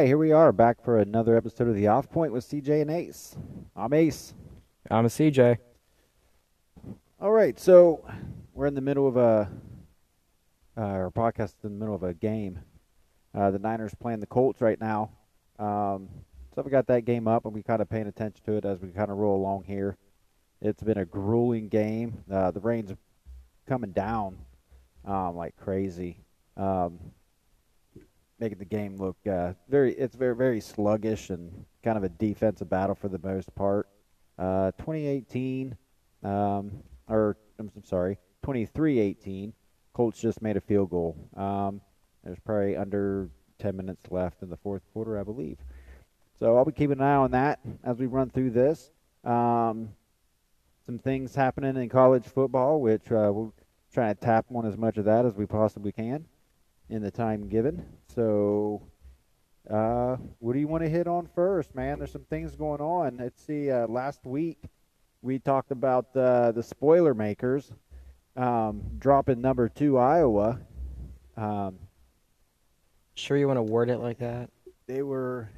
right, here we are back for another episode of the Off Point with CJ and Ace. I'm Ace. I'm a CJ. All right, so we're in the middle of a uh, our podcast is in the middle of a game. Uh, the Niners playing the Colts right now. Um, so we got that game up, and we kind of paying attention to it as we kind of roll along here. It's been a grueling game. Uh, the rain's coming down um, like crazy, um, making the game look uh, very. It's very very sluggish and kind of a defensive battle for the most part. Uh, 2018, um, or I'm, I'm sorry, 23-18. Colts just made a field goal. Um, there's probably under 10 minutes left in the fourth quarter, I believe. So I'll be keeping an eye on that as we run through this. Um, some things happening in college football, which uh, we'll try to tap on as much of that as we possibly can in the time given. So, uh, what do you want to hit on first, man? There's some things going on. Let's see. Uh, last week we talked about uh, the spoiler makers um, dropping number two Iowa. Um, Sure, you want to word it like that? they were.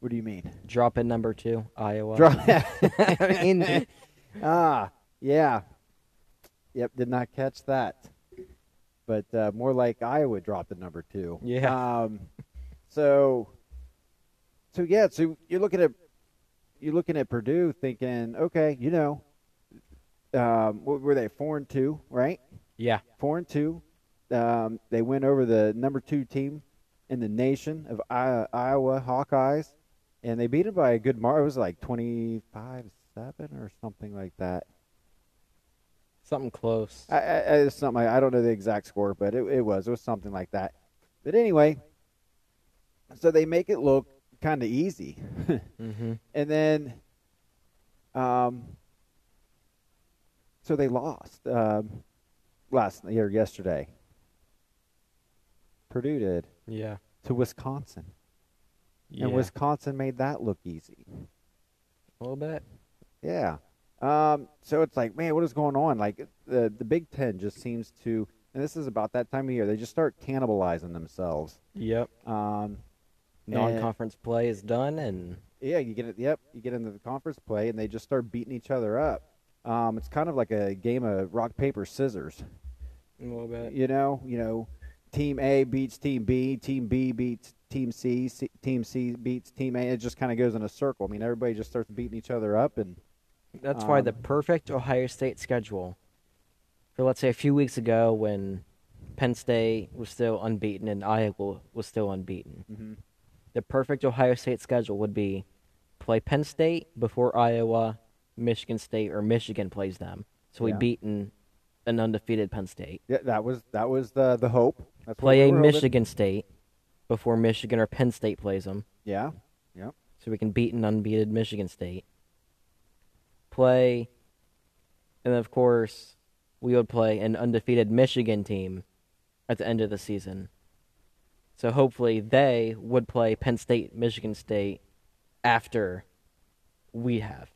What do you mean? Drop in number two, Iowa. Drop. I mean, ah, yeah. Yep, did not catch that. But uh, more like Iowa dropped the number two. Yeah. Um, so, so yeah. So you're looking at you're looking at Purdue, thinking, okay, you know, um, what were they four and two, right? yeah. Four and two. Um, they went over the number two team in the nation of I- Iowa Hawkeyes, and they beat it by a good mark. It was like twenty-five seven or something like that. Something close. I, I, it's something I don't know the exact score, but it, it was it was something like that. But anyway, so they make it look kind of easy, mm-hmm. and then, um, so they lost um, last year yesterday. Purdue did Yeah. to Wisconsin, Yeah. and Wisconsin made that look easy. a little bit. Yeah. Um, so it's like, man, what is going on? Like the the Big Ten just seems to, and this is about that time of year. They just start cannibalizing themselves. Yep. Um, Non-conference play is done, and yeah, you get it. Yep, you get into the conference play, and they just start beating each other up. Um, it's kind of like a game of rock paper scissors. a little bit. You know, you know, Team A beats Team B, Team B beats Team C, C Team C beats Team A. It just kind of goes in a circle. I mean, everybody just starts beating each other up, and That's why the Um, perfect Ohio State schedule for let's say a few weeks ago when Penn State was still unbeaten and Iowa was still unbeaten. The perfect Ohio State schedule would be play Penn State before Iowa, Michigan State, or Michigan plays them. So we've Yeah. beaten an undefeated Penn State. yeah, that was that was the the hope. That's Play we a were hoping. Michigan State before Michigan or Penn State plays them. Yeah, yeah. so we can beat an unbeaten Michigan State. Play, and of course, we would play an undefeated Michigan team at the end of the season. So hopefully, they would play Penn State, Michigan State after we have.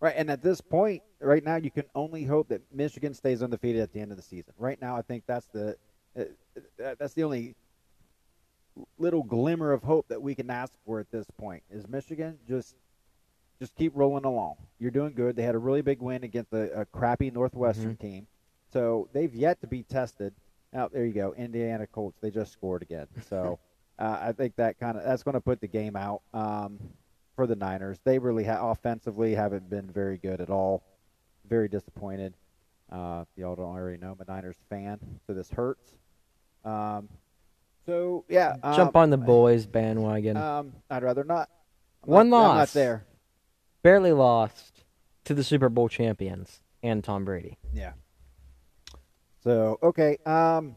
Right, and at this point, right now, you can only hope that Michigan stays undefeated at the end of the season. Right now, I think that's the uh, that's the only little glimmer of hope that we can ask for at this point. Is Michigan just just keep rolling along? You're doing good. They had a really big win against a, a crappy Northwestern team, so they've yet to be tested. Now, there you go, Indiana Colts. They just scored again, so uh, I think that kind of that's going to put the game out. Um, for the Niners. They really ha- offensively haven't been very good at all. Very disappointed. Uh, y'all don't already know, I'm a Niners fan, so this hurts. Um, so yeah, Jump um, on the boys bandwagon. Um, I'd rather not. I'm One not, I'm not there. Barely lost to the Super Bowl champions and Tom Brady. Yeah. So okay. Um.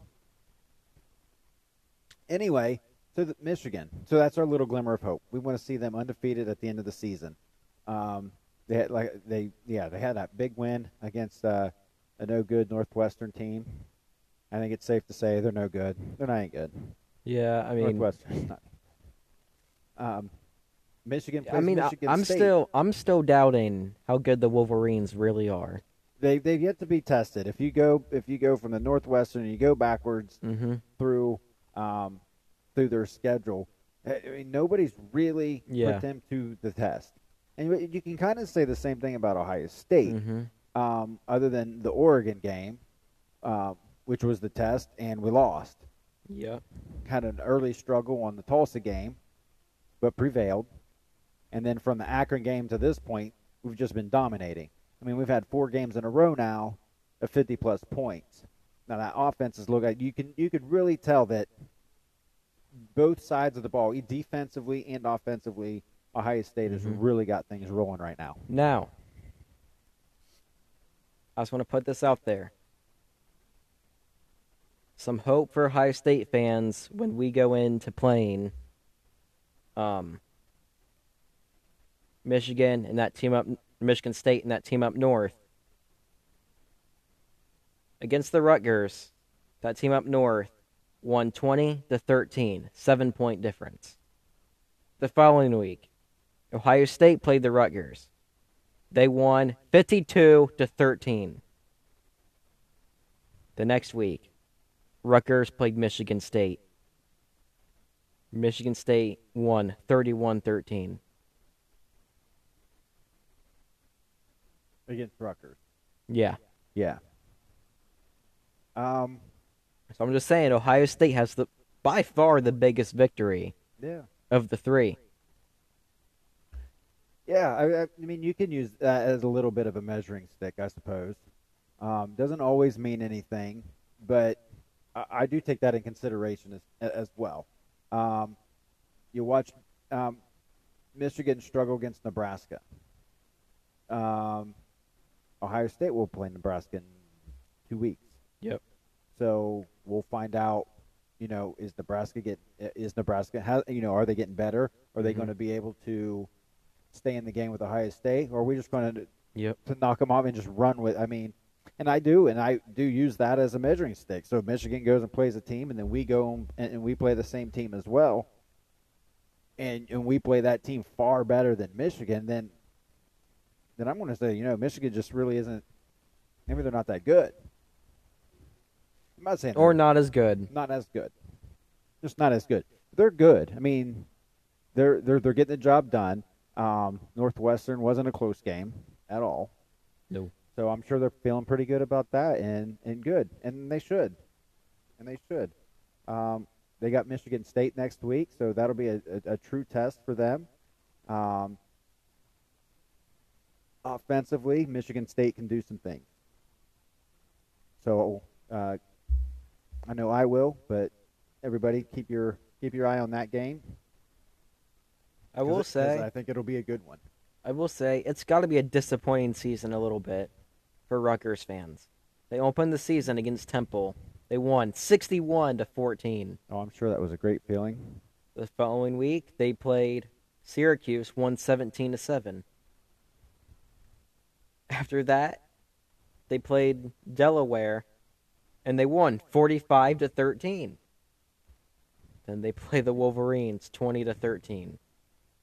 Anyway, so the, Michigan. So that's our little glimmer of hope. We want to see them undefeated at the end of the season. Um, they had like they yeah they had that big win against uh, a no good Northwestern team. I think it's safe to say they're no good. They're not good. Yeah, I mean, Northwestern's not. Um, Michigan. I mean, I, Michigan I'm State. still, I'm still doubting how good the Wolverines really are. they they've yet to be tested. If you go if you go from the Northwestern and you go backwards Mm-hmm. through um, through their schedule, I I mean, nobody's really Yeah. put them to the test. And you- can kind of say the same thing about Ohio State, Mhm. um, other than the Oregon game, um, which was the test, and we lost. Yeah, Had an early struggle on the Tulsa game, but prevailed. And then from the Akron game to this point, we've just been dominating. I mean, we've had four games in a row now of 50 plus points. Now that offense is look like you can you could really tell that both sides of the ball, defensively and offensively, Ohio State has Mhm. really got things rolling right now. Now, I just want to put this out there. Some hope for Ohio State fans when we go into playing um, Michigan and that team up, Michigan State and that team up north. Against the Rutgers, that team up north won 20 to 13, seven point difference. The following week, Ohio State played the Rutgers. They won 52 to 13. The next week, Rutgers played Michigan State. Michigan State won 31-13. Against Rutgers. Yeah. Yeah. Um, So I'm just saying Ohio State has the by far the biggest victory yeah. of the 3. Yeah, I, I I mean, you can use that as a little bit of a measuring stick, I suppose. Um, doesn't always mean anything, but I, I do take that in consideration as as well. Um, you watch um, Michigan struggle against Nebraska. Um, Ohio State will play Nebraska in two weeks. Yep. So we'll find out. You know, is Nebraska get is Nebraska how you know are they getting better? Are they Mhm. going to be able to stay in the game with Ohio State, or are we just going to Yep. to knock them off and just run with? I mean, and I do, and I do use that as a measuring stick. So if Michigan goes and plays a team, and then we go and, and we play the same team as well, and and we play that team far better than Michigan, then then I'm going to say, you know, Michigan just really isn't. Maybe they're not that good. I'm not saying Or not as good. not as good. Just not as good. They're good. I mean, they're they're they're getting the job done. Um, Northwestern wasn't a close game at all. No. So I'm sure they're feeling pretty good about that, and and good, and they should, and they should. Um, they got Michigan State next week, so that'll be a, a, a true test for them. Um, offensively, Michigan State can do some things. So uh, I know I will, but everybody keep your keep your eye on that game. I will it- say I think it'll be a good one. I will say it's got to be a disappointing season a little bit for Rutgers fans. They opened the season against Temple. They won 61 to 14. Oh, I'm sure that was a great feeling. The following week, they played Syracuse, won 17 to 7. After that, they played Delaware and they won 45 to 13. Then they play the Wolverines 20 to 13.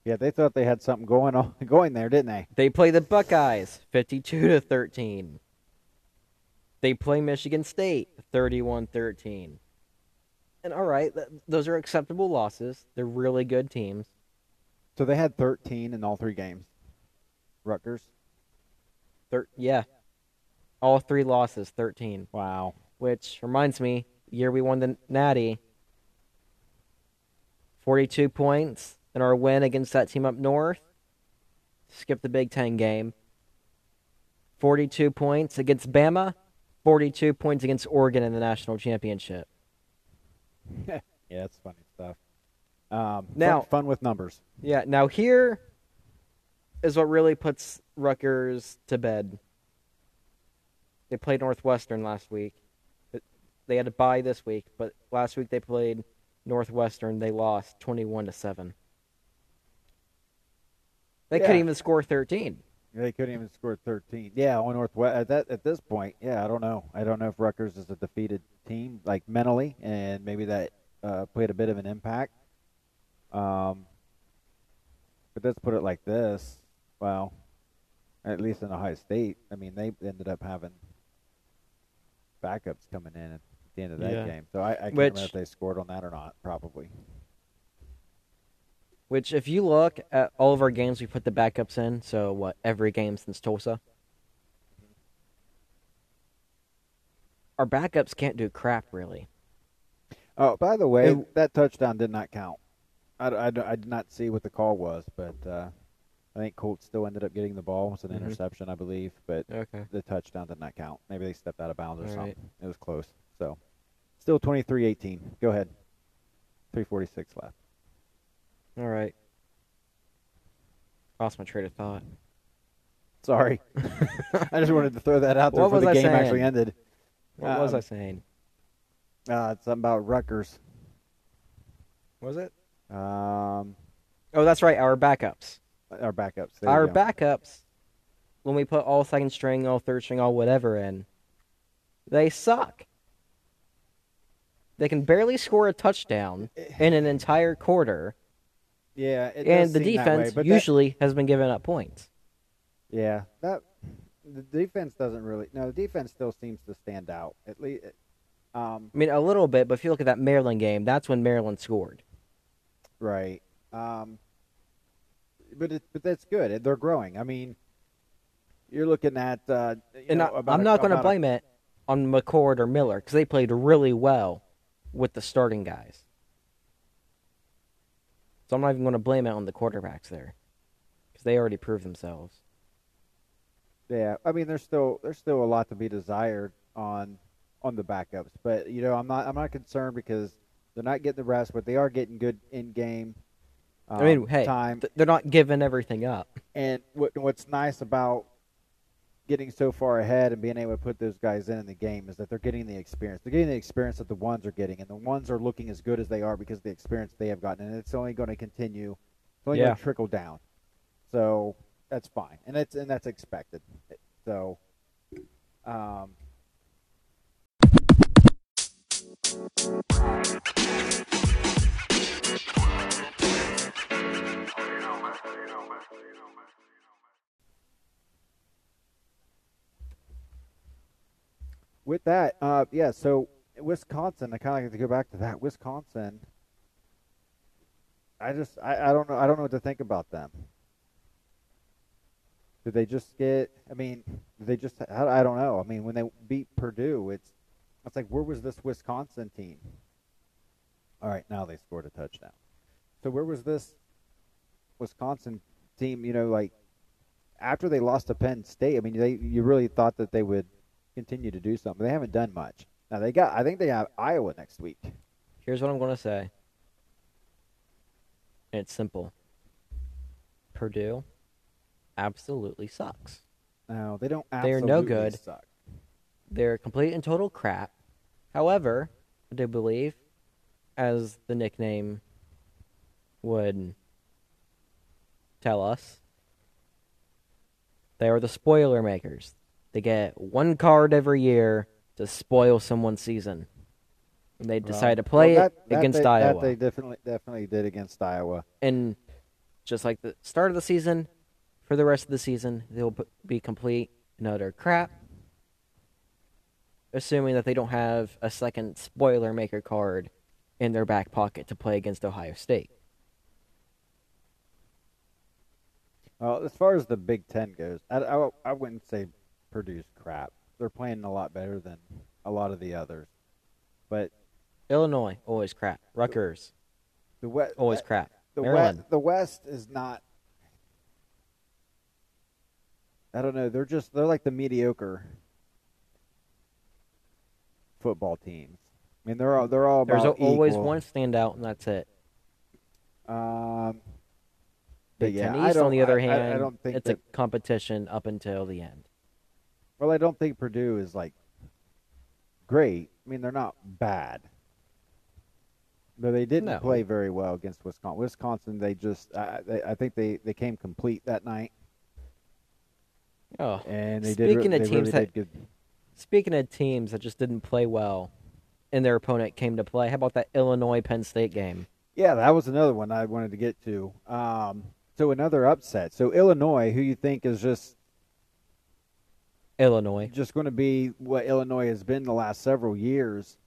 Yeah, they thought they had something going on going there, didn't they? They play the Buckeyes 52 to 13. They play Michigan State 31-13. And all right, th- those are acceptable losses. They're really good teams. So they had 13 in all three games. Rutgers. Thir- yeah. All three losses 13, Wow. which reminds me, year we won the Natty 42 points in our win against that team up north. Skip the Big 10 game. 42 points against Bama, 42 points against Oregon in the national championship. yeah, that's funny stuff. Um, Now- fun, fun with numbers. Yeah, now here is what really puts Rutgers to bed. They played Northwestern last week. They had to bye this week, but last week they played Northwestern. They lost 21 to 7. They Yeah. couldn't even score 13. They couldn't even score 13. Yeah, on Northwest at that at this point. Yeah, I don't know. I don't know if Rutgers is a defeated team, like mentally, and maybe that uh, played a bit of an impact. Um, but let's put it like this. Well, at least in Ohio State, I mean, they ended up having backups coming in at the end of that Yeah. game. So I, I can't Which- remember if they scored on that or not. Probably. Which, if you look at all of our games, we put the backups in. So what? Every game since Tulsa. Our backups can't do crap really. Oh, by the way, that touchdown did not count. I, I, I did not see what the call was, but uh, I think Colts still ended up getting the ball. It was an Mhm. interception, I believe, but Okay. the touchdown did not count. Maybe they stepped out of bounds or All something. right. It was close. So, still 23-18. Go ahead. 346 left. All right. Lost my train of thought. Sorry. I just wanted to throw that out there What before was the I game saying? actually ended. What was Um, I saying? Uh, it's something about Rutgers. Was it? Um, Oh, that's right. Our backups. Our backups. There our backups. When we put all second string, all third string, all whatever in, they suck. They can barely score a touchdown in an entire quarter, Yeah, it and the that way, defense but that- usually has been giving up points. Yeah, that the defense doesn't really. No, the defense still seems to stand out. At least, um, I mean, a little bit, but if you look at that Maryland game, that's when Maryland scored. right. Um, but it, but that's good. They're growing. I mean, you're looking at. Uh, you And know, I, about I'm not going to about a- blame it on McCord or Miller because they played really well with the starting guys. So I'm not even going to blame it on the quarterbacks there because they already proved themselves. Yeah, I mean, there's still there's still a lot to be desired on on the backups, but you know, I'm not I'm not concerned because they're not getting the rest, but they are getting good in game. I mean, hey, time. th- they're not giving everything up. And what, what's nice about getting so far ahead and being able to put those guys in in the game is that they're getting the experience. They're getting the experience that the ones are getting, and the ones are looking as good as they are because of the experience they have gotten, and it's only going to continue. It's only Yeah. going to trickle down. So that's fine, and that's and that's expected. So, um, with that, uh, yeah. So Wisconsin, I kind of like to go back to that. Wisconsin, I just, I, I don't know, I don't know what to think about them. Did they just get? I mean, they just? I don't know. I mean, when they beat Purdue, it's, it's like where was this Wisconsin team? All right, now they scored a touchdown. So where was this Wisconsin team? You know, like after they lost to Penn State. I mean, they you really thought that they would continue to do something. They haven't done much. Now they got. I think they have Iowa next week. Here's what I'm going to say. And it's simple. Purdue absolutely sucks. No, they don't. They are no good. Suck. They're complete and total crap. However, I do believe, as the nickname would tell us, they are the spoiler makers. They get one card every year to spoil someone's season. And they decide to play well, it that- that against they, Iowa. That they definitely definitely did against Iowa. and just like the start of the season, for the rest of the season, they'll be complete and utter crap. Assuming that they don't have a second spoiler maker card in their back pocket to play against Ohio State. Well, as far as the Big Ten goes, I, I, I wouldn't say Purdue's crap. They're playing a lot better than a lot of the others. But Illinois, always crap. Rutgers, the West, always crap. the Maryland. West, the West is not. I don't know. They're just they're like the mediocre football teams. I mean, they're all they're all There's always equal. one standout, and that's it. Um, Big yeah, Ten East, on the other I- I- hand, I don't think it's that- a competition up until the end. Well, I don't think Purdue is like great. I mean, they're not bad, but they didn't No. play very well against Wisconsin. Wisconsin, they just, I, they, I think they, they came complete that night, Oh, and they did. Speaking re- of they teams really that- good. Speaking of teams that just didn't play well and their opponent came to play, how about that Illinois Penn State game? Yeah, that was another one I wanted to get to. Um, so another upset. So Illinois, who you think is just Illinois. just going to be what Illinois has been the last several years.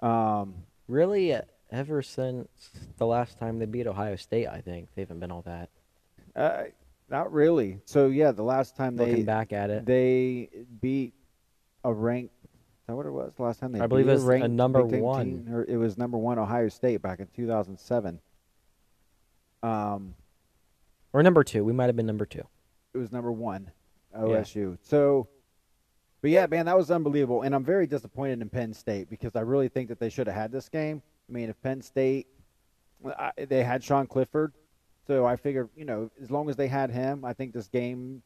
Um, Really, uh, ever since the last time they beat Ohio State. I think they haven't been all that. Uh, not really. So yeah, the last time Looking they looking back at it, they beat a ranked. Is that what it was? The last time they I believe it was a ranked number one. team? or it was number one Ohio State back in 2007. Um, or number two. We might have been number two. it was number one OSU. So, but yeah, man, that was unbelievable, and I'm very disappointed in Penn State because I really think that they should have had this game. I mean, if Penn State, I, they had Sean Clifford, so I figured, you know, as long as they had him, I think this game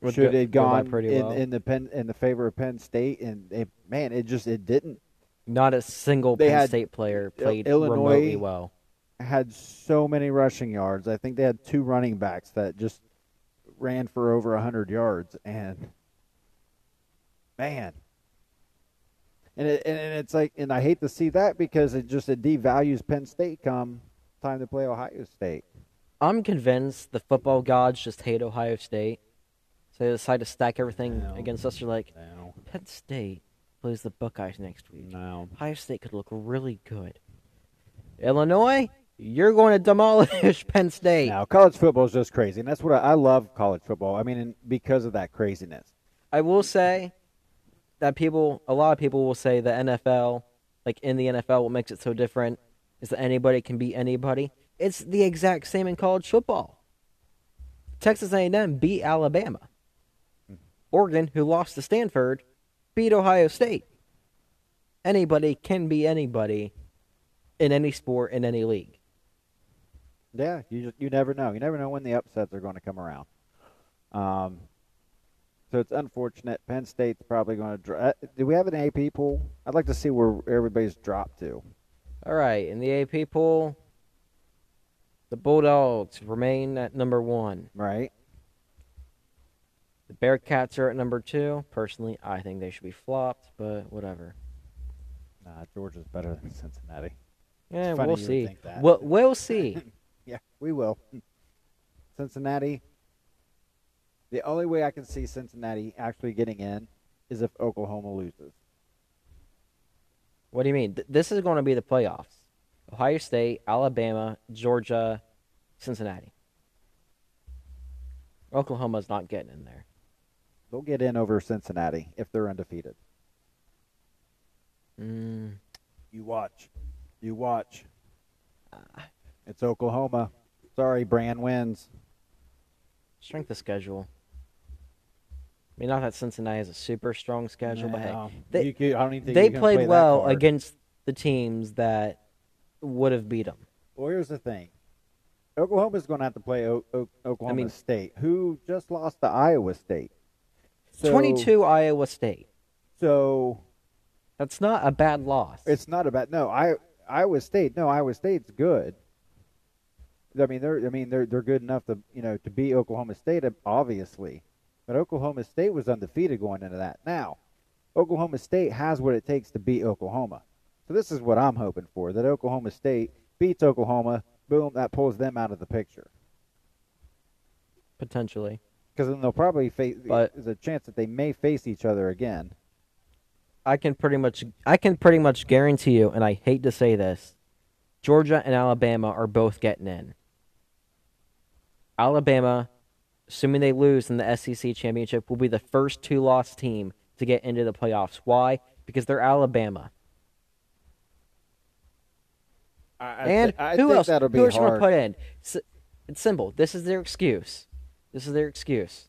Would should have gone pretty in, well. in the Penn in the favor of Penn State, and it, man, it just it didn't. Not a single They Penn State player played Illinois- remotely well. Had so many rushing yards. I think they had two running backs that just ran for over hundred yards, and man, and it, and it's like, and I hate to see that because it just it devalues Penn State come time to play Ohio State. I'm convinced the football gods just hate Ohio State. So they decide to stack everything No. against us. They're like, No, Penn State plays the Buckeyes next week. no. Ohio State could look really good. Illinois, you're going to demolish Penn State. Now, college football is just crazy, and that's what I, I love. College football. I mean, and because of that craziness. I will say that people, a lot of people will say the NFL, like in the NFL, what makes it so different is that anybody can beat anybody. It's the exact same in college football. Texas A&M beat Alabama. Mm-hmm. Oregon, who lost to Stanford, beat Ohio State. Anybody can be anybody in any sport in any league. Yeah, you just you never know. You never know when the upsets are going to come around. Um, so it's unfortunate. Penn State's probably going to. Dro- uh, do we have an AP pool? I'd like to see where everybody's dropped to. All right, in the AP poll, the Bulldogs remain at number one. Right? The Bearcats are at number two. Personally, I think they should be flopped, but whatever. Nah, Georgia's better than Cincinnati. Yeah, we'll see. We'll, we'll see. Yeah, we will. Cincinnati. The only way I can see Cincinnati actually getting in is if Oklahoma loses. what do you mean? Th- This is going to be the playoffs. Ohio State, Alabama, Georgia, Cincinnati. Oklahoma's not getting in there. They'll get in over Cincinnati if they're undefeated. Mm, You watch. You watch. It's Oklahoma. Sorry, Brand wins. strength of schedule. I mean, not that Cincinnati has a super strong schedule, but hey, they- could- I don't even think they played play well against the teams that would have beat them. Well, here's the thing. Oklahoma's going to have to play o- o- Oklahoma mean- State, who just lost to Iowa State. So, 22 Iowa State. So That's not a bad loss. it's not a bad no. I Iowa State. No, Iowa State's good. I mean, they're I mean they're they're good enough to you know to beat Oklahoma State obviously, but Oklahoma State was undefeated going into that. Now, Oklahoma State has what it takes to beat Oklahoma. So this is what I'm hoping for: that Oklahoma State beats Oklahoma. Boom, that pulls them out of the picture. potentially. Because then they'll probably face. But- There's a chance that they may face each other again. I can pretty much I can pretty much guarantee you, and I hate to say this, Georgia and Alabama are both getting in. Alabama, assuming they lose in the SEC championship, will be the first two loss team to get into the playoffs. Why? Because they're Alabama. I, and thi- I who think else? That'll be who else you hard. want to put in? S- It's simple. This is their excuse. This is their excuse.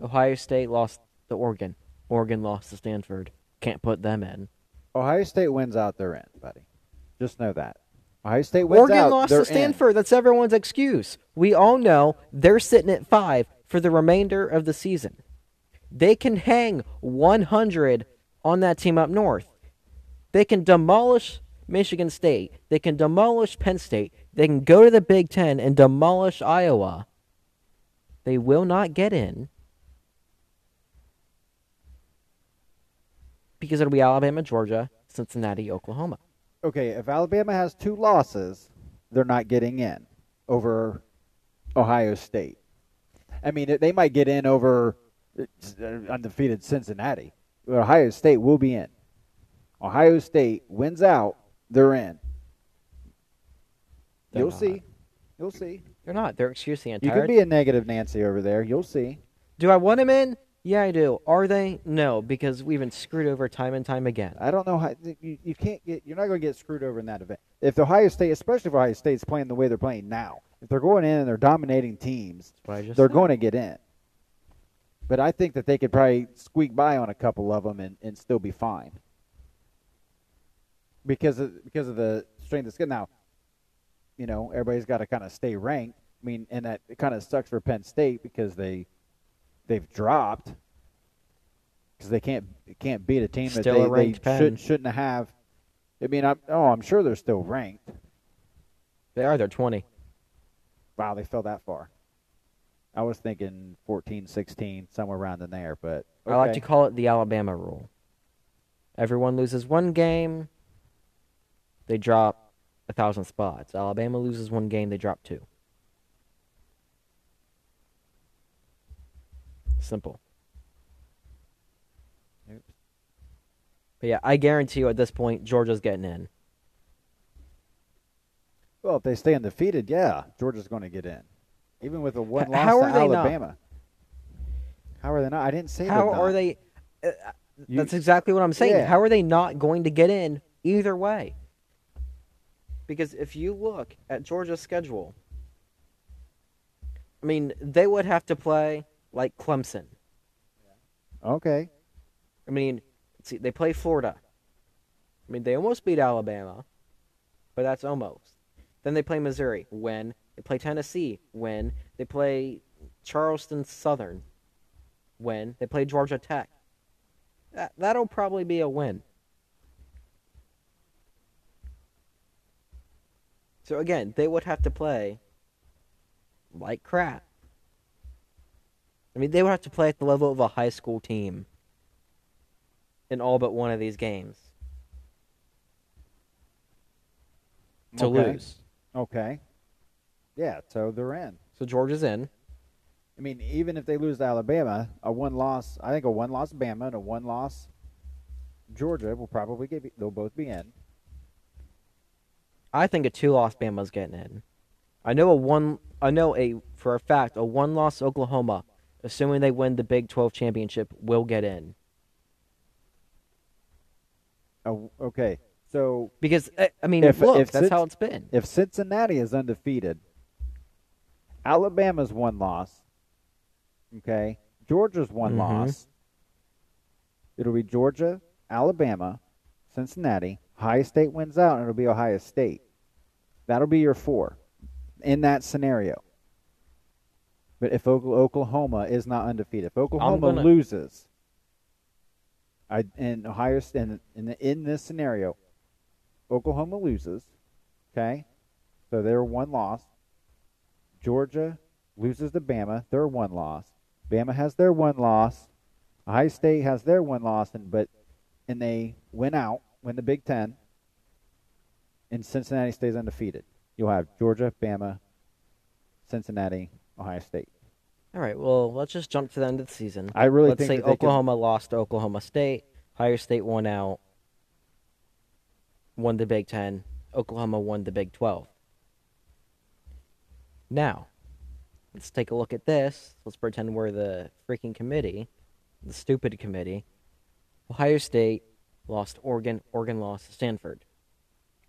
Ohio State lost to Oregon. Oregon lost to Stanford. Can't put them in. Ohio State wins out, they're in, buddy. Just know that. Ohio State wins Oregon out, lost to Stanford. That's everyone's excuse. We all know they're sitting at five for the remainder of the season. They can hang 100 on that team up north. They can demolish Michigan State. They can demolish Penn State. They can go to the Big Ten and demolish Iowa. They will not get in because it'll be Alabama, Georgia, Cincinnati, Oklahoma. Okay, if Alabama has two losses, they're not getting in over Ohio State. I mean, they might get in over uh, undefeated Cincinnati. But Ohio State will be in. Ohio State wins out, they're in. They're You'll not. see. You'll see. They're not. They're excusing the You entire. could be a negative Nancy over there. You'll see. Do I want them in? Yeah, I do. Are they? No, because we've been screwed over time and time again. I don't know how you, you can't get. You're not going to get screwed over in that event. If Ohio State, especially if Ohio State's playing the way they're playing now, if they're going in and they're dominating teams, That's what I just they're said. going to get in. But I think that they could probably squeak by on a couple of them and, and still be fine. Because of, because of the strength of skill. Now, you know, everybody's got to kind of stay ranked. I mean, and that it kind of sucks for Penn State because they they've dropped because they can't can't beat a team that Still they, they Penn. should, shouldn't have. I mean, I'm, oh, I'm sure they're still ranked. They are. They're 20. Wow, they fell that far. I was thinking 14, 16, somewhere around in there, but I like to call it the Alabama rule. Everyone loses one game, they drop a thousand spots. Alabama loses one game, they drop two. Simple. Oops. But yeah, I guarantee you at this point, Georgia's getting in. Well, if they stay undefeated, yeah, Georgia's going to get in, even with a one H- loss how to not? Alabama. How are they not? I didn't say How are they? Uh, You- that's exactly what I'm saying. Yeah. How are they not going to get in either way? Because if you look at Georgia's schedule, I mean, they would have to play like Clemson. Okay. I mean, see, they play Florida. I mean, they almost beat Alabama, but that's almost. Then they play Missouri, When They play Tennessee, When They play Charleston Southern, When They play Georgia Tech. That, that'll probably be a win. So again, they would have to play like crap. I mean, they would have to play at the level of a high school team in all but one of these games to okay. lose. Okay. Yeah, so they're in. So Georgia's in. I mean, even if they lose to Alabama, a one loss, I think a one loss Bama and a one loss Georgia will probably get. They'll both be in. I think a two-loss Bama's getting in. I know a one. I know a for a fact a one-loss Oklahoma, assuming they win the Big 12 championship, will get in Oh, okay. So because I mean, If- look, if that's how it's been. if Cincinnati is undefeated, Alabama's one loss. Okay, Georgia's one Mhm. loss. It'll be Georgia, Alabama, Cincinnati. Ohio State wins out, and it'll be Ohio State. That'll be your four in that scenario. But if Oklahoma is not undefeated, if Oklahoma gonna- loses, I and Ohio State in in, in this scenario, Oklahoma loses. Okay, so they're one loss. Georgia loses to Bama, they're one loss. Bama has their one loss. Ohio State has their one loss, and but and they win out, win the Big Ten, and Cincinnati stays undefeated. You'll have Georgia, Bama, Cincinnati, Ohio State. All right, well, let's just jump to the end of the season. I really let's think say that they can- Oklahoma lost to Oklahoma State. Ohio State won out, won the Big Ten. Oklahoma won the Big Twelve. Now, let's take a look at this. Let's pretend we're the freaking committee, the stupid committee. Ohio State lost Oregon. Oregon lost Stanford.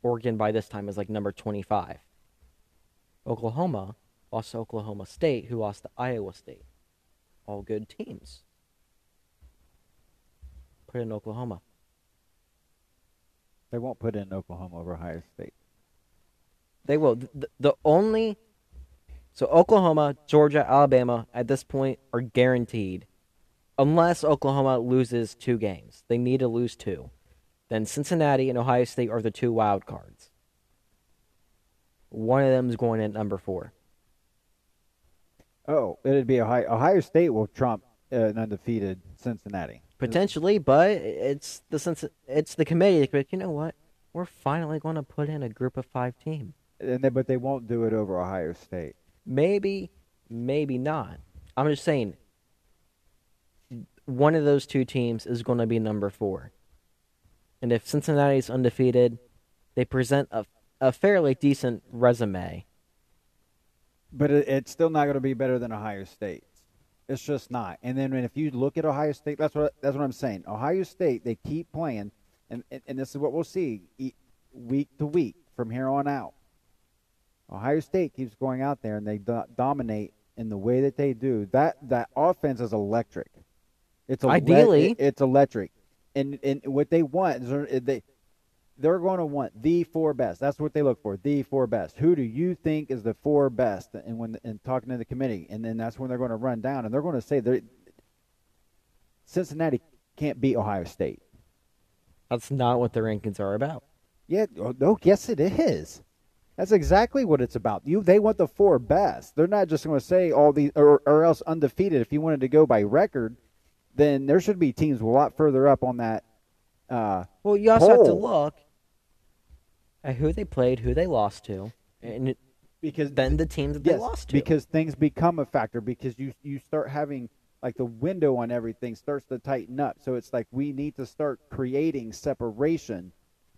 Oregon by this time is like number twenty-five. Oklahoma lost to Oklahoma State, who lost to Iowa State. All good teams. Put in Oklahoma. They won't put in Oklahoma over Ohio State. They will. The, the only. So Oklahoma, Georgia, Alabama at this point are guaranteed. Unless Oklahoma loses two games. They need to lose two. Then Cincinnati and Ohio State are the two wild cards. One of them is going in at number four. Oh, it'd be Ohio. Ohio State will trump an undefeated Cincinnati. Potentially, but it's the sense it's the committee. be like, you know what? We're finally going to put in a group of five team. And they, but they won't do it over Ohio State. Maybe, maybe not. I'm just saying. One of those two teams is going to be number four, and if Cincinnati's undefeated, they present a a fairly decent resume. But it, it's still not going to be better than Ohio State. It's just not. And then if you look at Ohio State, that's what that's what I'm saying. Ohio State, they keep playing, and and, and this is what we'll see week to week from here on out. Ohio State keeps going out there and they do- dominate in the way that they do. That that offense is electric. It's ele- ideally it's electric, and and what they want is they they're going to want the four best. That's what they look for, the four best. Who do you think is the four best? And when and talking to the committee, and then that's when they're going to run down, and they're going to say they Cincinnati can't beat Ohio State. That's not what the rankings are about. Yeah, oh, no, yes, it is. That's exactly what it's about. You, they want the four best. They're not just going to say all these, or, or else undefeated. If you wanted to go by record, then there should be teams a lot further up on that. Uh, well, you also poll. have to look who they played, who they lost to, and it, because then the teams that yes, they lost to. Because things become a factor because you you start having like the window on everything starts to tighten up. So it's like we need to start creating separation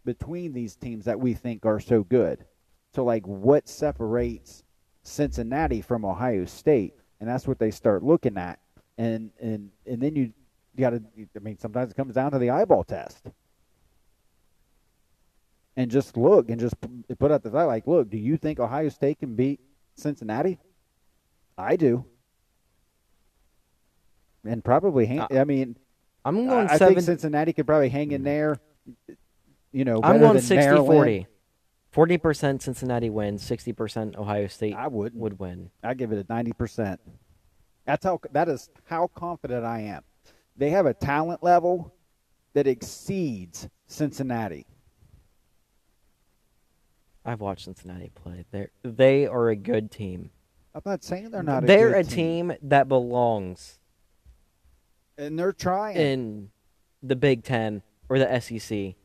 between these teams that we think are so good. So like what separates Cincinnati from Ohio State? And that's what they start looking at. And and and then you you got to I mean sometimes it comes down to the eyeball test. And just look and just put out the thought like, look, do you think Ohio State can beat Cincinnati? I do. And probably, hang, uh, I mean, I'm going. I, seven, think Cincinnati could probably hang in there. You know, I'm going 60 40. 40% Cincinnati wins, 60% Ohio State I would would win. I give it a 90%. That's how that is how confident I am. They have a talent level that exceeds Cincinnati. I've watched Cincinnati play. They they are a good team. I'm not saying they're not. they're a team. team that belongs, and they're trying in the Big Ten or the SEC.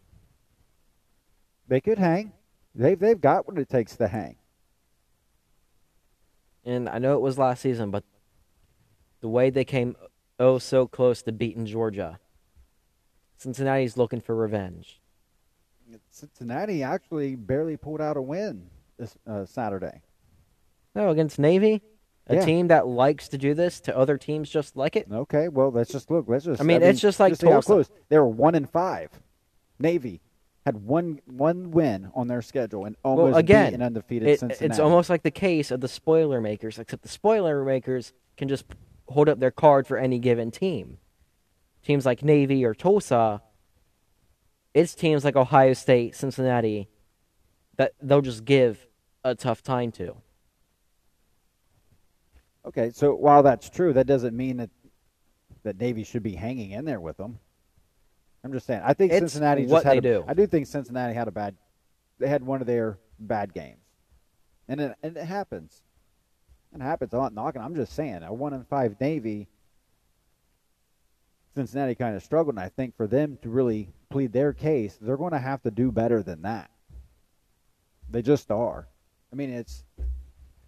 They could hang. They've they've got what it takes to hang. And I know it was last season, but the way they came oh so close to beating Georgia, Cincinnati's looking for revenge. Cincinnati actually barely pulled out a win this uh, Saturday. No, against Navy, a yeah. team that likes to do this to other teams just like it. Okay, well let's just look. Let's just. I mean, I mean it's just like just how close they were. One and five. Navy had one one win on their schedule and almost well, again, beat an undefeated it, Cincinnati. It's almost like the case of the spoiler makers, except the spoiler makers can just hold up their card for any given team. Teams like Navy or Tulsa, it's teams like Ohio State, Cincinnati, that they'll just give a tough time to. Okay, so while that's true, that doesn't mean that that Navy should be hanging in there with them. I'm just saying. I think it's Cincinnati just what had. They a, do. I do think Cincinnati had a bad. They had one of their bad games, and it, and it happens. It happens. I'm not knocking. I'm just saying. A one and five Navy. Cincinnati kind of struggled, and I think for them to really plead their case, they're going to have to do better than that. They just are. I mean, it's.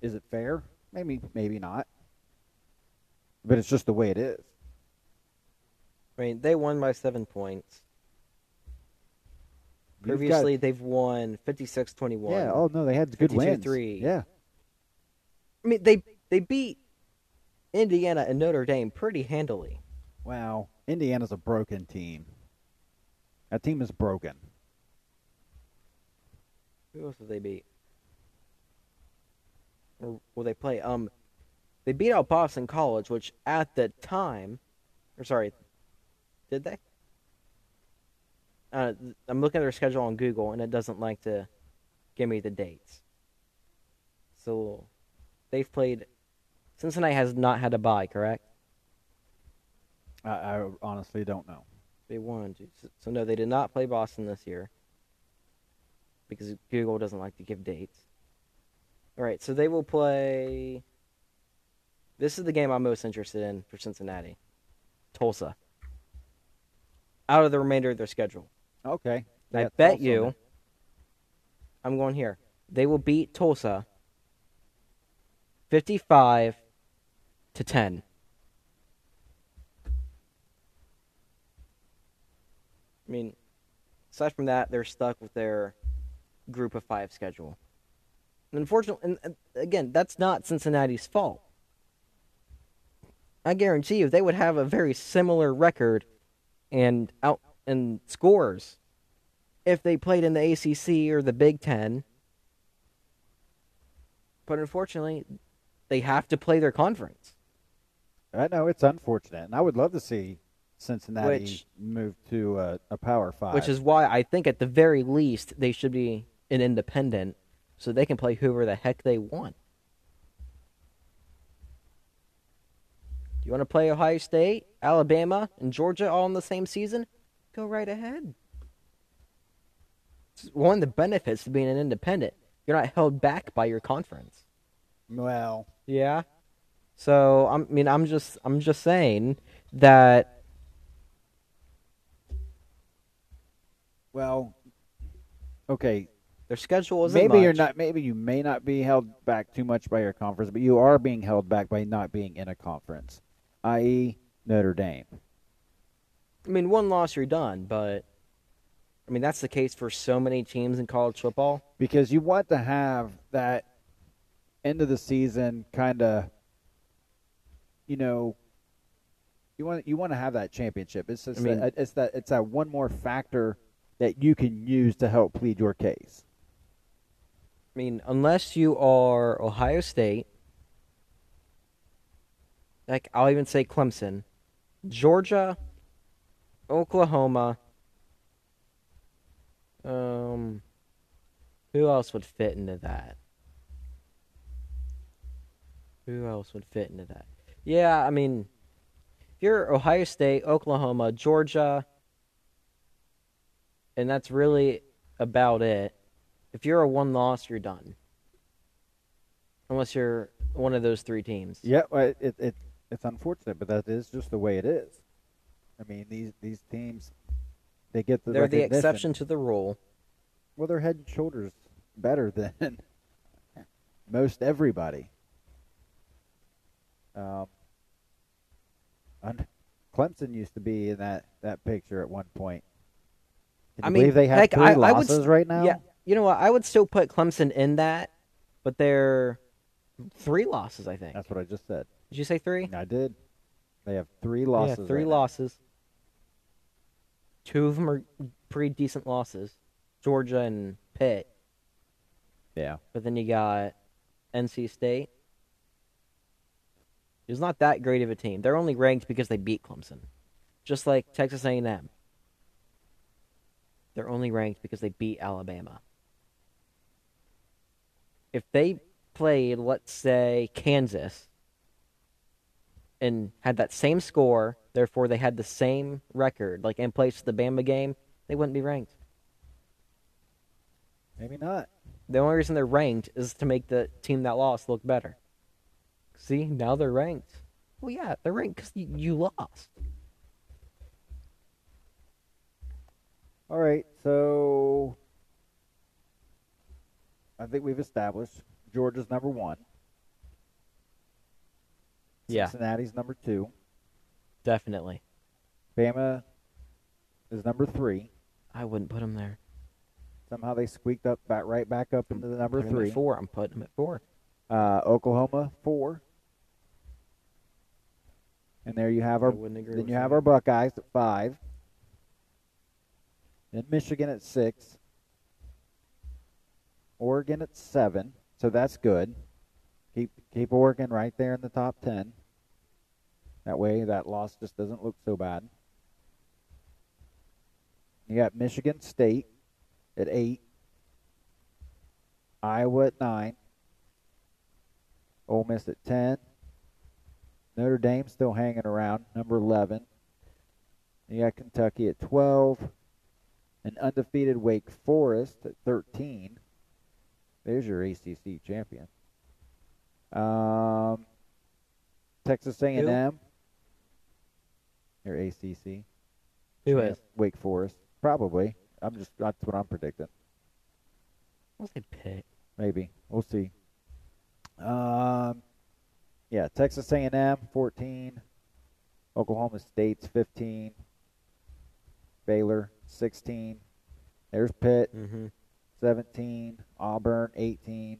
Is it fair? Maybe, maybe not. But it's just the way it is. I mean, they won by seven points. Previously, got, they've won 56-21. Yeah. Oh no, they had good wins. Three. Yeah. I mean, they they beat Indiana and Notre Dame pretty handily. Wow, Indiana's a broken team. That team is broken. Who else did they beat? Or will they play? Um, they beat out Boston College, which at the time, or sorry, did they? Uh, I'm looking at their schedule on Google, and it doesn't like to give me the dates. So they've played. Cincinnati has not had a bye, correct? I, I honestly don't know. They won. So no, they did not play Boston this year because Google doesn't like to give dates. All right, so they will play. This is the game I'm most interested in for Cincinnati. Tulsa out of the remainder of their schedule. Okay. I bet you. I'm going here. They will beat Tulsa 55 to 10. I mean, aside from that, they're stuck with their group of five schedule. And unfortunately, and, again, that's not Cincinnati's fault. I guarantee you, they would have a very similar record and out and scores if they played in the ACC or the Big Ten. But unfortunately, they have to play their conference. I know it's unfortunate, and I would love to see Cincinnati Which- move to a, a Power Five. Which is why I think at the very least they should be an independent so they can play whoever the heck they want. Do you want to play Ohio State, Alabama, and Georgia all in the same season? Go right ahead. It's one of the benefits of being an independent. You're not held back by your conference. well, Yeah. So I mean, I'm just I'm just saying that well, okay. their schedule isn't Maybe you're not. Maybe you may not be held back too much by your conference, but you are being held back by not being in a conference, i.e., Notre Dame. I mean, one loss, you're done. But I mean, that's the case for so many teams in college football. because you want to have that end of the season kind of you know you want you want to have that championship it's just I mean- that, it's that it's that one more factor that you can use to help plead your case I mean, unless you are Ohio State, like I'll even say Clemson, Georgia, Oklahoma. Um, who else would fit into that? Who else would fit into that? Yeah, I mean, if you're Ohio State, Oklahoma, Georgia, and that's really about it. If you're a one loss, you're done. Unless you're one of those three teams. yeah well, it, it it's unfortunate but that is just the way it is i mean these these teams they get the They're the exception to the rule. well they're head and shoulders better than most everybody um Clemson used to be in that, that picture at one point. I mean, believe they have heck, three I- I would losses right now? Yeah, you know what? I would still put Clemson in that, but they're three losses. I think. That's what I just said. Did you say three? I did. They have three losses. Yeah, three right now. losses. Two of them are pretty decent losses, Georgia and Pitt. Yeah. But then you got NC State. It's not that great of a team. They're only ranked because they beat Clemson, just like Texas A&M. They're only ranked because they beat Alabama. If they played, let's say, Kansas, and had that same score, therefore they had the same record, like in place of the Bama game, they wouldn't be ranked. Maybe not. The only reason they're ranked is to make the team that lost look better. See, now they're ranked. Well, yeah, they're ranked because you, you lost. All right. So I think we've established Georgia's number one. Yeah, Cincinnati's number two. definitely. Bama is number three. I wouldn't put them there. Somehow they squeaked up back right back up into the number three. four. I'm putting them at four. Uh, Oklahoma four. And there you have our then you that. have our Buckeyes at five. Then Michigan at six. Oregon at seven. So that's good. Keep keep Oregon right there in the top ten. That way that loss just doesn't look so bad. You got Michigan State at eight. Iowa at nine. Ole Miss at ten. Notre Dame still hanging around, number 11. You got Kentucky at 12. An undefeated Wake Forest at 13. There's your ACC champion. Um, Texas A&M. Your ACC. Who is? Wake Forest. Probably. I'm just that's what I'm predicting. I'll say Pitt. Maybe we'll see. Um, yeah, Texas A&M 14, Oklahoma State's 15, Baylor 16. There's Pitt. Mm-hmm. 17, Auburn 18.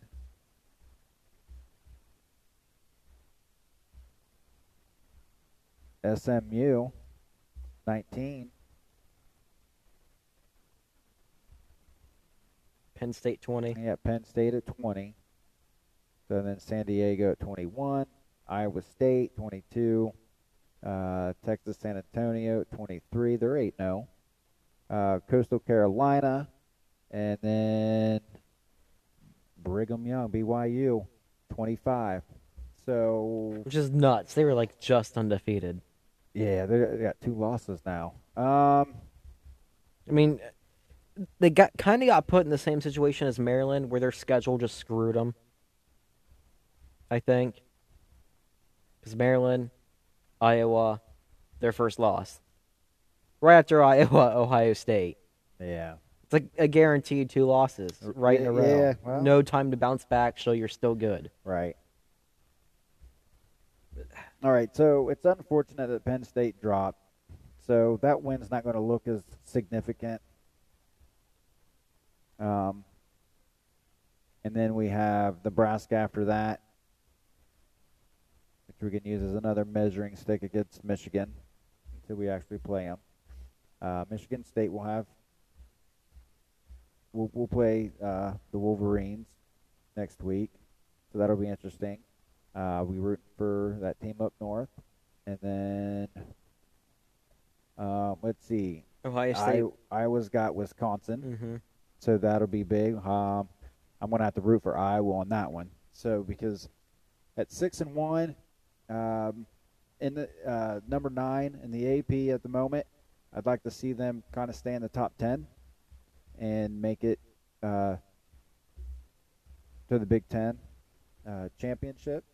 SMU 19. Penn State 20. Yeah, Penn State at 20. So then San Diego at 21. Iowa State 22. Uh, Texas San Antonio at 23. They're 8 0. Uh, Coastal Carolina. And then Brigham Young, BYU, 25. So, Which is nuts. They were like just undefeated. yeah, they got two losses now. Um, I mean, they got kind of got put in the same situation as Maryland, where their schedule just screwed them. I think because Maryland, Iowa, their first loss, right after Iowa, Ohio State. yeah. It's like a guaranteed two losses right in a row. yeah, well- no time to bounce back, so you're still good. Right. All right, so it's unfortunate that Penn State dropped. So that win's not going to look as significant. Um, and then we have Nebraska after that, which we can use as another measuring stick against Michigan until we actually play them. Uh, Michigan State will have. We'll, we'll play uh, the Wolverines next week, so that'll be interesting. Uh, we root for that team up north, and then um, let's see. Ohio State. I, Iowa's got Wisconsin, mm-hmm. so that'll be big. Um, I'm gonna have to root for Iowa on that one. So because at six and one, um, in the uh, number nine in the AP at the moment, I'd like to see them kind of stay in the top ten and make it uh, to the Big Ten uh, championship.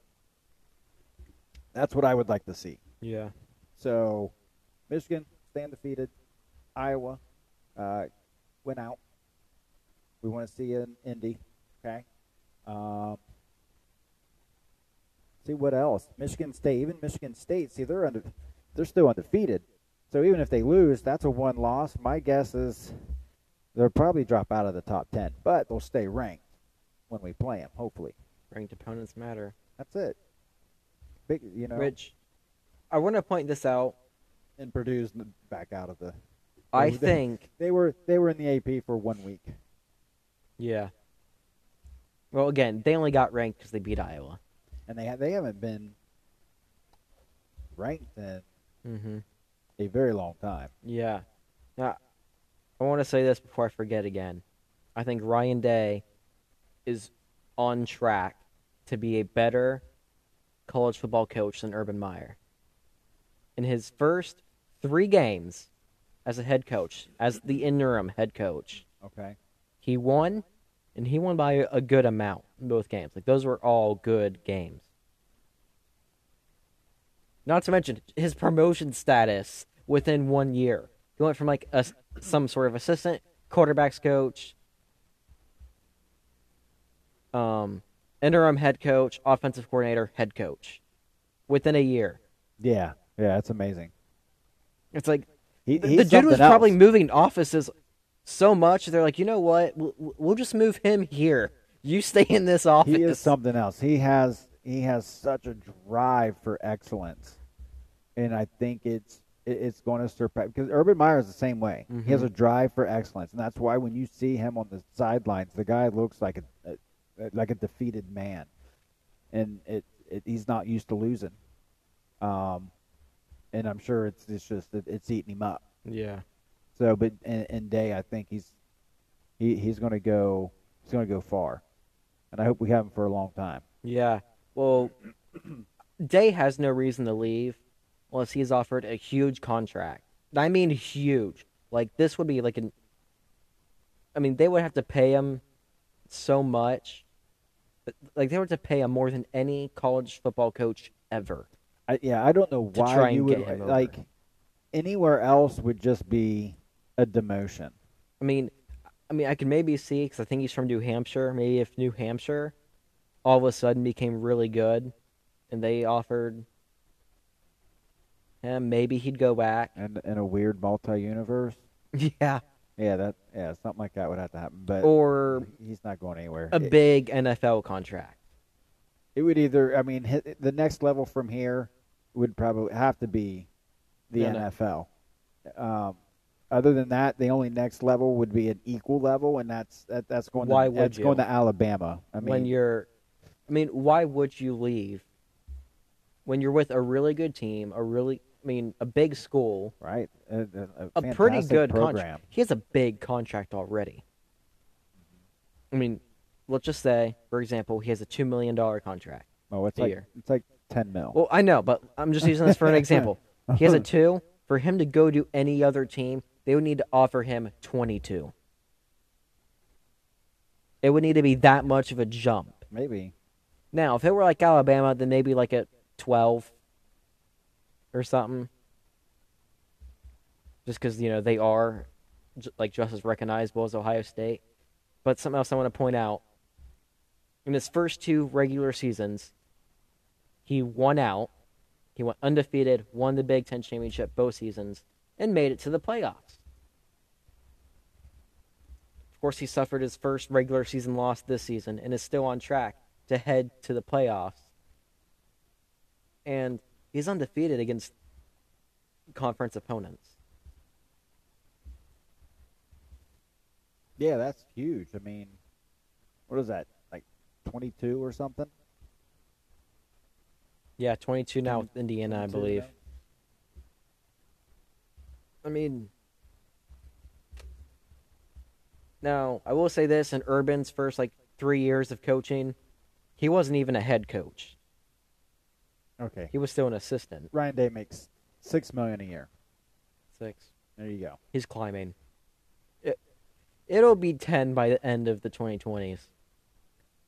That's what I would like to see. Yeah. So, Michigan stay undefeated. Iowa uh, went out. We want to see in Indy. Okay. Um, see what else? Michigan State, even Michigan State. See, they're under, they're still undefeated. So even if they lose, that's a one loss. My guess is they'll probably drop out of the top ten, but they'll stay ranked when we play them. Hopefully, Ranked opponents matter. that's it. Big, you know, Which I want to point this out. and Purdue's back out of the. I they- think They were they were in the AP for one week. Yeah. Well, again, they only got ranked because they beat Iowa. and they ha- they haven't been ranked in Mm-hmm. A very long time. Yeah. Now, I want to say this before I forget again. I think Ryan Day is on track to be a better college football coach than Urban Meyer. In his first three games as a head coach, as the interim head coach, Okay. he won, and he won by a good amount in both games. Like those were all good games. Not to mention his promotion status within one year. He went from like a some sort of assistant quarterbacks coach, um, interim head coach, offensive coordinator, head coach, within a year. Yeah. Yeah, that's amazing. It's like He, the, he's the dude was something probably moving offices so much they're like, you know what? We'll, we'll just move him here. You stay in this office. He is something else. He has he has such a drive for excellence, and I think it's it- it's going to surpass because Urban Meyer is the same way. He has a drive for excellence, and that's why when you see him on the sidelines, the guy looks like a, a like a defeated man, and it, it he's not used to losing. Um, and I'm sure it's it's just it, it's eating him up. yeah. So, but in, in Day, I think he's he, he's going to go he's going to go far, and I hope we have him for a long time. Yeah. Well, Day has no reason to leave unless he's offered a huge contract. I mean, huge. Like this would be like an. I mean, they would have to pay him so much. Like they would have to pay him more than any college football coach ever. I, yeah, I don't know why you would like anywhere else would just be a demotion. I mean, I mean, I could maybe see because I think he's from New Hampshire. Maybe if New Hampshire all of a sudden became really good, and they offered him, maybe he'd go back. And in a weird multi-universe, Yeah, Yeah, that yeah, something like that would have to happen. But or he's not going anywhere. a It- big NFL contract. It would either, I mean, hit, the next level from here would probably have to be the Yeah, no. NFL. Um, other than that, the only next level would be an equal level, and that's that, that's going. Why to, would that's you? going to Alabama. I mean, when you're I mean, why would you leave when you're with a really good team, a really I mean, a big school, right, a, a, a pretty good program. contract. He has a big contract already. I mean, let's just say, for example, he has a two million dollar contract. Oh, it's a like year. it's like ten mil. Well, I know, but I'm just using this for an example. He has a two. For him to go to any other team, they would need to offer him 22. It would need to be that much of a jump. Maybe. Now, if it were like Alabama, then maybe like a 12 or something. Just because, you know, they are like just as recognizable as Ohio State. But something else I want to point out in his first two regular seasons, he won out. He went undefeated, won the Big Ten championship both seasons, and made it to the playoffs. Of course, he suffered his first regular season loss this season and is still on track to head to the playoffs. And he's undefeated against conference opponents. Yeah, that's huge. I mean, what is that? Like twenty-two or something? Yeah, 22 now with Indiana, I believe. now? I mean, now I will say this: in Urban's first like three years of coaching, he wasn't even a head coach. Okay. He was still an assistant. Ryan Day makes six million a year. Six. There you go. He's climbing. It, it'll be 10 by the end of the 2020s.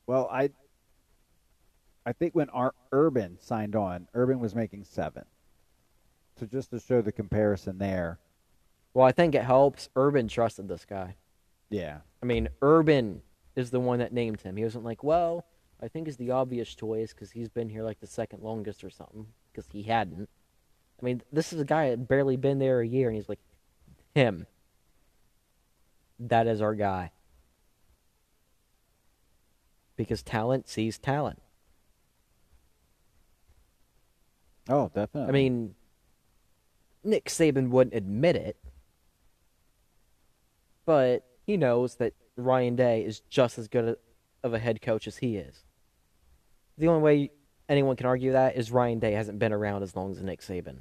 Well, I I think when Ar- Urban signed on, Urban was making seven. So just to show the comparison there, Well, I think it helps. Urban trusted this guy. yeah, I mean, Urban is the one that named him. He wasn't like, well, I think is the obvious choice because he's been here like the second longest or something because he hadn't. I mean, this is a guy that barely been there a year, and he's like, him. That is our guy. Because talent sees talent. oh, definitely. I mean, Nick Saban wouldn't admit it, but he knows that Ryan Day is just as good of a head coach as he is. The only way anyone can argue that is Ryan Day hasn't been around as long as Nick Saban.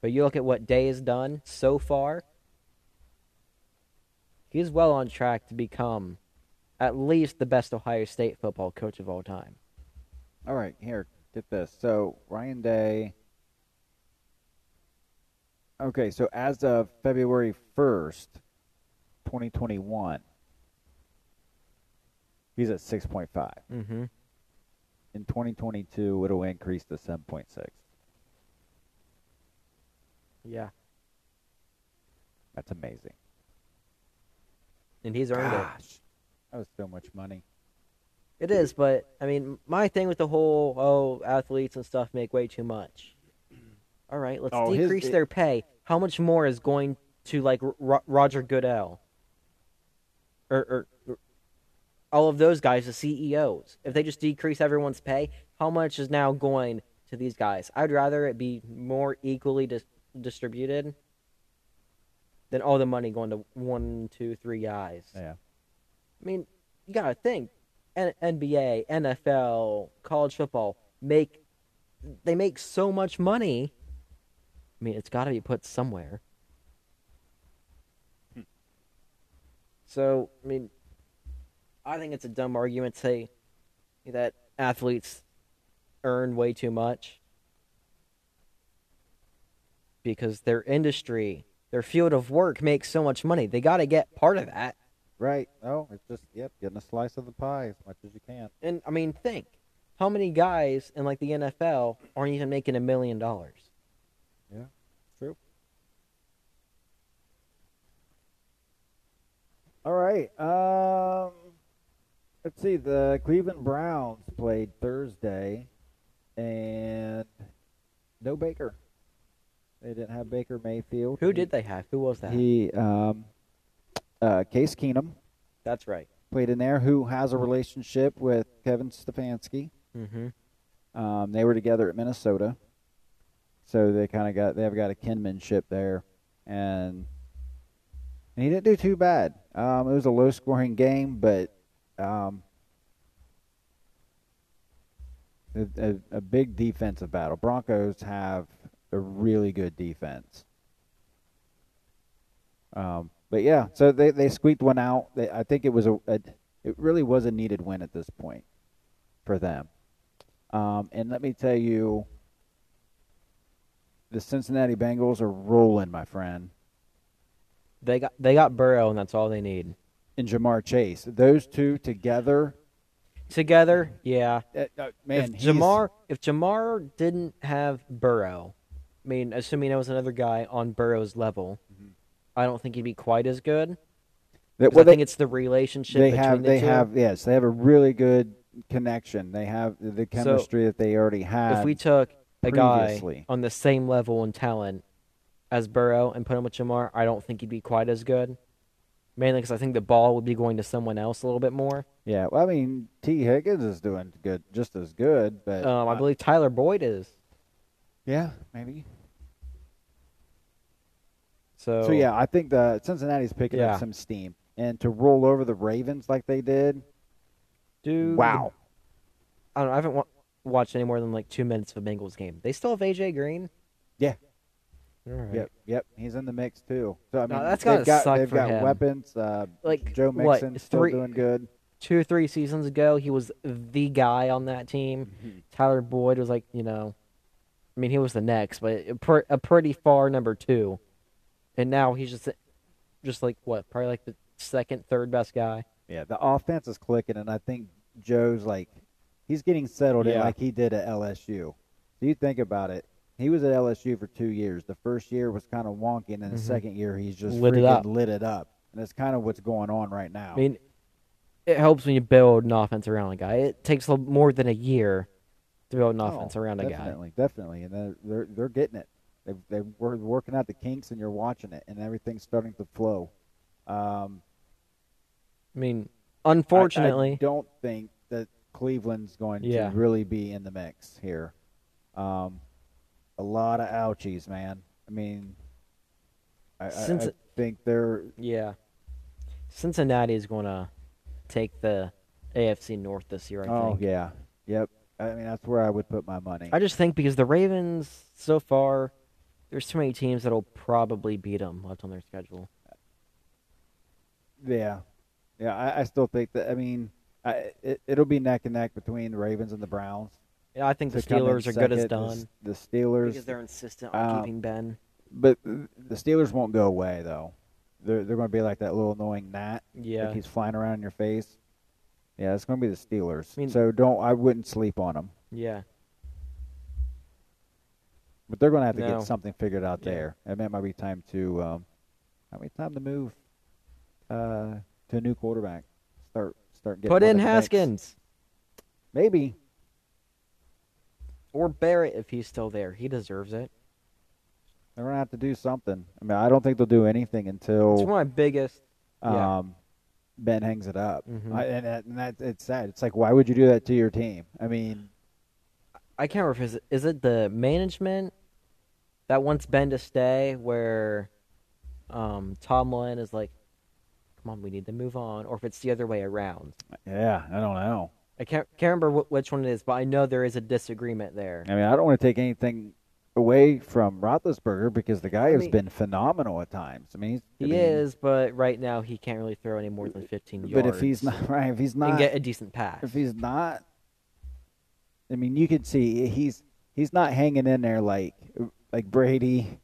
But you look at what Day has done so far, he's well on track to become at least the best Ohio State football coach of all time. all right, here, get this. So Ryan Day. Okay, so as of February first, twenty twenty one, he's at six point five. Mm-hmm. In twenty twenty two, it'll increase to seven point six. Yeah. That's amazing. And he's earned it. That was so much money. It is, but I mean, my thing with the whole oh athletes and stuff make way too much. All right, let's Oh, his- decrease their pay. How much more is going to like Ro- Roger Goodell or, or, or all of those guys, the CEOs? If they just decrease everyone's pay, how much is now going to these guys? I'd rather it be more equally dis- distributed than all the money going to one, two, three guys. Yeah. I mean, you gotta think, N- NBA, NFL, college football make they make so much money. I mean, it's got to be put somewhere. Hmm. So, I mean, I think it's a dumb argument to say that athletes earn way too much because their industry, their field of work makes so much money. They got to get part of that. Right. Oh, it's just yep, getting a slice of the pie as much as you can. And I mean, think how many guys in like the NFL aren't even making a million dollars? Yeah, true. All right. Um, let's see. The Cleveland Browns played Thursday, and no Baker. They didn't have Baker Mayfield. Who did they have? Who was that? He, um, uh, Case Keenum That's right. played in there, who has a relationship with Kevin Stefanski. Mm-hmm. Um, they were together at Minnesota, so they kind of got they've got a kinmanship there, and, and he didn't do too bad. Um, it was a low scoring game, but um, a, a, big defensive battle. Broncos have a really good defense. Um, but yeah, so they, they squeaked one out. They, I think it was a, a it really was a needed win at this point for them. Um, and let me tell you, the Cincinnati Bengals are rolling, my friend. They got they got Burrow, and that's all they need. And Ja'Marr Chase, those two together, Together, yeah. uh, uh, man, if Ja'Marr if Ja'Marr didn't have Burrow, I mean, assuming there was another guy on Burrow's level, Mm-hmm. I don't think he'd be quite as good. that- well, I think it's the relationship they between have the they two. have yes, they have a really good connection. They have the chemistry that they already had. if we took a guy on the same level in talent as Burrow and put him with Ja'Marr, I don't think he'd be quite as good. Mainly because I think the ball would be going to someone else a little bit more. yeah, well, I mean, Tee Higgins is doing good, just as good, but Um, I believe Tyler Boyd is. yeah, maybe. So, So yeah, I think the Cincinnati's picking Yeah. up some steam, and to roll over the Ravens like they did, dude. wow. I don't. know, I haven't wa- watched any more than like two minutes of a Bengals game. They still have AJ Green. Yeah. All right. Yep, yep, he's in the mix too. So I No, mean, that's they've gotta got suck they've for got him. weapons. Uh, Like, Joe what, Mixon still three- doing good. Two or three seasons ago, he was the guy on that team. Mm-hmm. Tyler Boyd was like, you know, I mean, he was the next, but a, pr- a pretty far number two. And now he's just, just like what, probably like the second, third best guy. Yeah, the offense is clicking, and I think Joe's like he's getting settled in like he did at LSU. So you think about it. He was at LSU for two years. The first year was kind of wonky, and then the Mhm. second year he's just Lit it up. lit it up, and that's kind of what's going on right now. I mean, it helps when you build an offense around a guy. It takes a more than a year to build an Oh, offense around a guy. definitely, definitely, and they're they're, they're getting it. They've they're working out the kinks, and you're watching it, and everything's starting to flow. Um, I mean, I- unfortunately, I, don't think that Cleveland's going Yeah. to really be in the mix here. Um, a lot of ouchies, man. I mean, I, I, Since I it- think they're yeah, Cincinnati is going to take the AFC North this year. I oh think. yeah, yep. I mean, that's where I would put my money. I just think because the Ravens so far, there's too many teams that'll probably beat them left on their schedule. yeah, yeah. I, I still think that. I mean, I, it, it'll be neck and neck between the Ravens and the Browns. Yeah, I think the to come in Steelers are good as second. The done The, Steelers, because they're insistent on um, keeping Ben. but the Steelers won't go away though. They're they're going to be like that little annoying gnat. Yeah, like he's flying around in your face. Yeah, it's going to be the Steelers. I mean- so don't I wouldn't sleep on them. yeah. But they're going to have to No. get something figured out Yeah. there. And it might be time to um, might be time to move uh, to a new quarterback. Start start getting Put in the mix. Haskins Maybe. Or Barrett if he's still there. He deserves it. They're to have to do something. I mean, I don't think they'll do anything until. It's one of my biggest. yeah. um, Ben hangs it up. Mhm. I, and, that, and that it's sad. It's like why would you do that to your team? I mean, I can't remember if is it, is it the management that wants Ben to stay, where um, Tomlin is like, "Come on, we need to move on," or if it's the other way around. yeah, I don't know. I can't can't remember wh- which one it is, but I know there is a disagreement there. I mean, I don't want to take anything away from Roethlisberger because the guy I has mean- been phenomenal at times. I mean, he's, I He mean, is, but right now he can't really throw any more than 15 yards. But if he's not right, if he's and not, get a decent pass. if he's not, I mean, you can see he's he's not hanging in there like like Brady,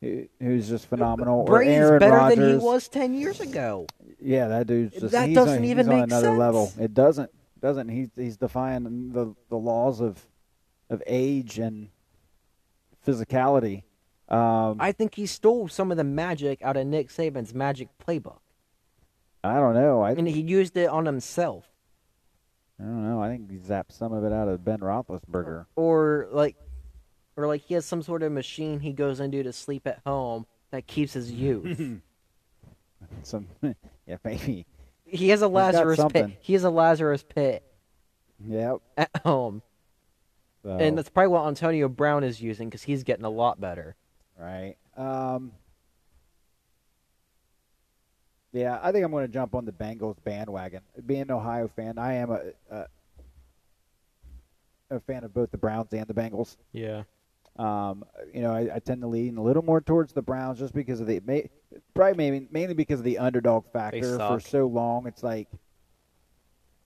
who's just phenomenal, Brady's or Aaron better Rodgers. than he was 10 years ago. Yeah, that dude's just That doesn't on, even make another level. It doesn't doesn't he's he's defying the the laws of of age and physicality. Um, I think he stole some of the magic out of Nick Saban's magic playbook, I don't know. I and he used it on himself. I don't know. I think he zapped some of it out of Ben Roethlisberger. or like or like he has some sort of machine he goes into to sleep at home that keeps his youth. Some, yeah, maybe. He has a Lazarus pit. He has a Lazarus pit Yep. at home, So, and that's probably what Antonio Brown is using because he's getting a lot better. right. Um. Yeah, I think I'm going to jump on the Bengals bandwagon. Being an Ohio fan, I am a, a a fan of both the Browns and the Bengals. Yeah. Um, you know, I, I tend to lean a little more towards the Browns just because of the may, probably maybe mainly because of the underdog factor for so long. It's like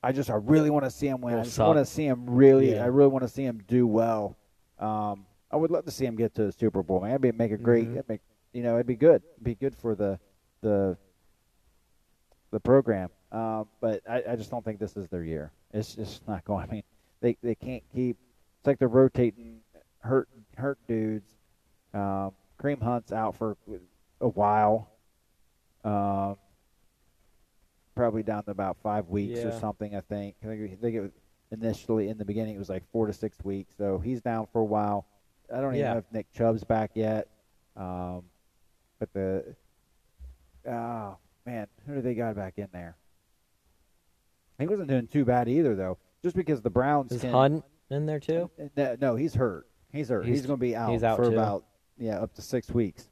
I just I really want to see him win. They'll I just suck. want to see him really. Yeah. I really want to see him do well. Um, I would love to see him get to the Super Bowl. Man, it'd be make a great. Mhm. It'd make you know it'd be good. It'd be good for the the the program. Um, but I, I just don't think this is their year. It's just not going. I mean, they they can't keep. It's like they're rotating hurt hurt dudes. Um, Kareem Hunt's out for a while. Um, probably down to about five weeks or something. I think. I think, I think it was initially in the beginning it was like four to six weeks. So he's down for a while. I don't even Yeah. know if Nick Chubb's back yet. Um, but the oh man, who do they got back in there? He wasn't doing too bad either, though. Just because the Browns Is can, Hunt in there too? no, no, he's hurt. He's hurt. He's, He's- going to be out, he's out for too. about yeah up to six weeks.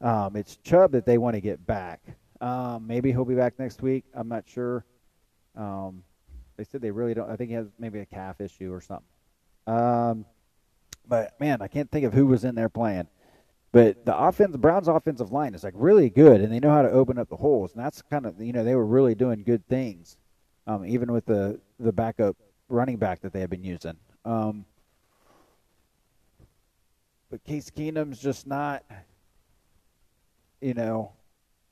Um, it's Chubb that they want to get back. Um, maybe he'll be back next week. I'm not sure. Um, they said they really don't. I think he has maybe a calf issue or something. Um, but man, I can't think of who was in there playing. But the offense, the Browns' offensive line is like really good, and they know how to open up the holes. And that's kind of you know they were really doing good things, um, even with the the backup running back that they have been using. Um, but Case Keenum's just not, you know,